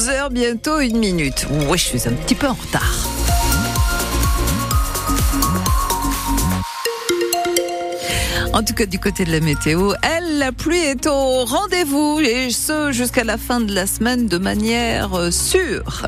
11h bientôt une minute. Oui, je suis un petit peu en retard. En tout cas, du côté de la météo, elle, la pluie est au rendez-vous et ce jusqu'à la fin de la semaine de manière euh, sûre.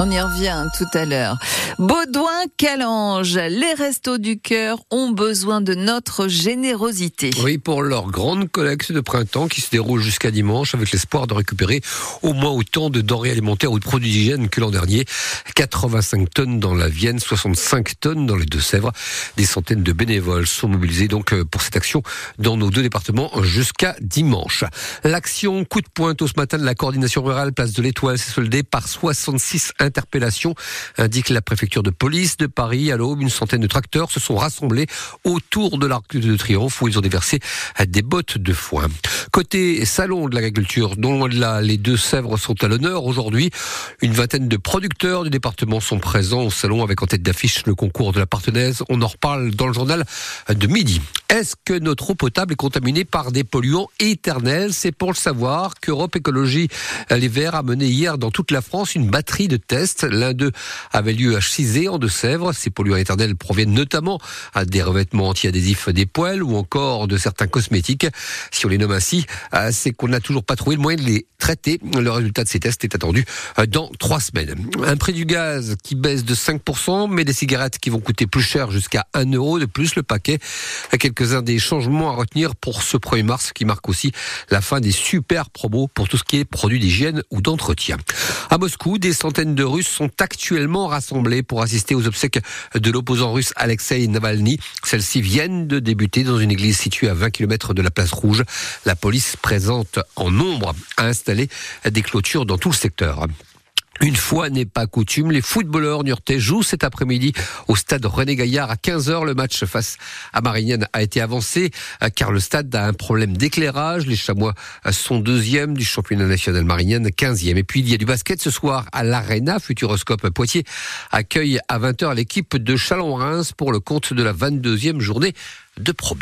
On y revient tout à l'heure. Baudouin Calange, les restos du cœur ont besoin de notre générosité. Oui, pour leur grande collecte de printemps qui se déroule jusqu'à dimanche avec l'espoir de récupérer au moins autant de denrées alimentaires ou de produits d'hygiène que l'an dernier. 85 tonnes dans la Vienne, 65 tonnes dans les Deux-Sèvres. Des centaines de bénévoles sont mobilisés donc euh, pour cette action dans nos deux départements jusqu'à dimanche. L'action coup de pointe ce matin de la coordination rurale Place de l'Étoile s'est soldée par 66 interpellation, indique la préfecture de police de Paris. À l'aube, une centaine de tracteurs se sont rassemblés autour de l'Arc de Triomphe où ils ont déversé des bottes de foin. Côté salon de l'agriculture, dont là, les deux Sèvres sont à l'honneur aujourd'hui. Une vingtaine de producteurs du département sont présents au salon avec en tête d'affiche le concours de la partenaise. On en reparle dans le journal de midi. Est-ce que notre eau potable est contaminée par des polluants éternels? C'est pour le savoir qu'Europe Écologie Les Verts a mené hier dans toute la France une batterie de tests L'un d'eux avait lieu à En Deux-Sèvres. Ces polluants éternels proviennent notamment à des revêtements anti-adhésifs des poêles ou encore de certains cosmétiques. Si on les nomme ainsi, euh, c'est qu'on n'a toujours pas trouvé le moyen de les traiter. Le résultat de ces tests est attendu euh, dans trois semaines. Un prix du gaz qui baisse de 5%, mais des cigarettes qui vont coûter plus cher jusqu'à 1 euro de plus le paquet. Quelques-uns des changements à retenir pour ce 1er mars qui marque aussi la fin des super promos pour tout ce qui est produits d'hygiène ou d'entretien. À Moscou, des centaines de Russes sont actuellement rassemblés pour assister aux obsèques de l'opposant russe Alexei Navalny. Celles-ci viennent de débuter dans une église située à 20 km de la place rouge. La police présente en nombre a installé des clôtures dans tout le secteur. Une fois n'est pas coutume, les footballeurs niortais jouent cet après-midi au stade René Gaillard à 15h. Le match face à Marignane a été avancé euh, car le stade a un problème d'éclairage. Les Chamois euh, sont deuxième du championnat national Marignane, 15e. Et puis il y a du basket ce soir à l'Arena. Futuroscope Poitiers accueille à 20h l'équipe de Chalon-Reims pour le compte de la 22e journée de Pro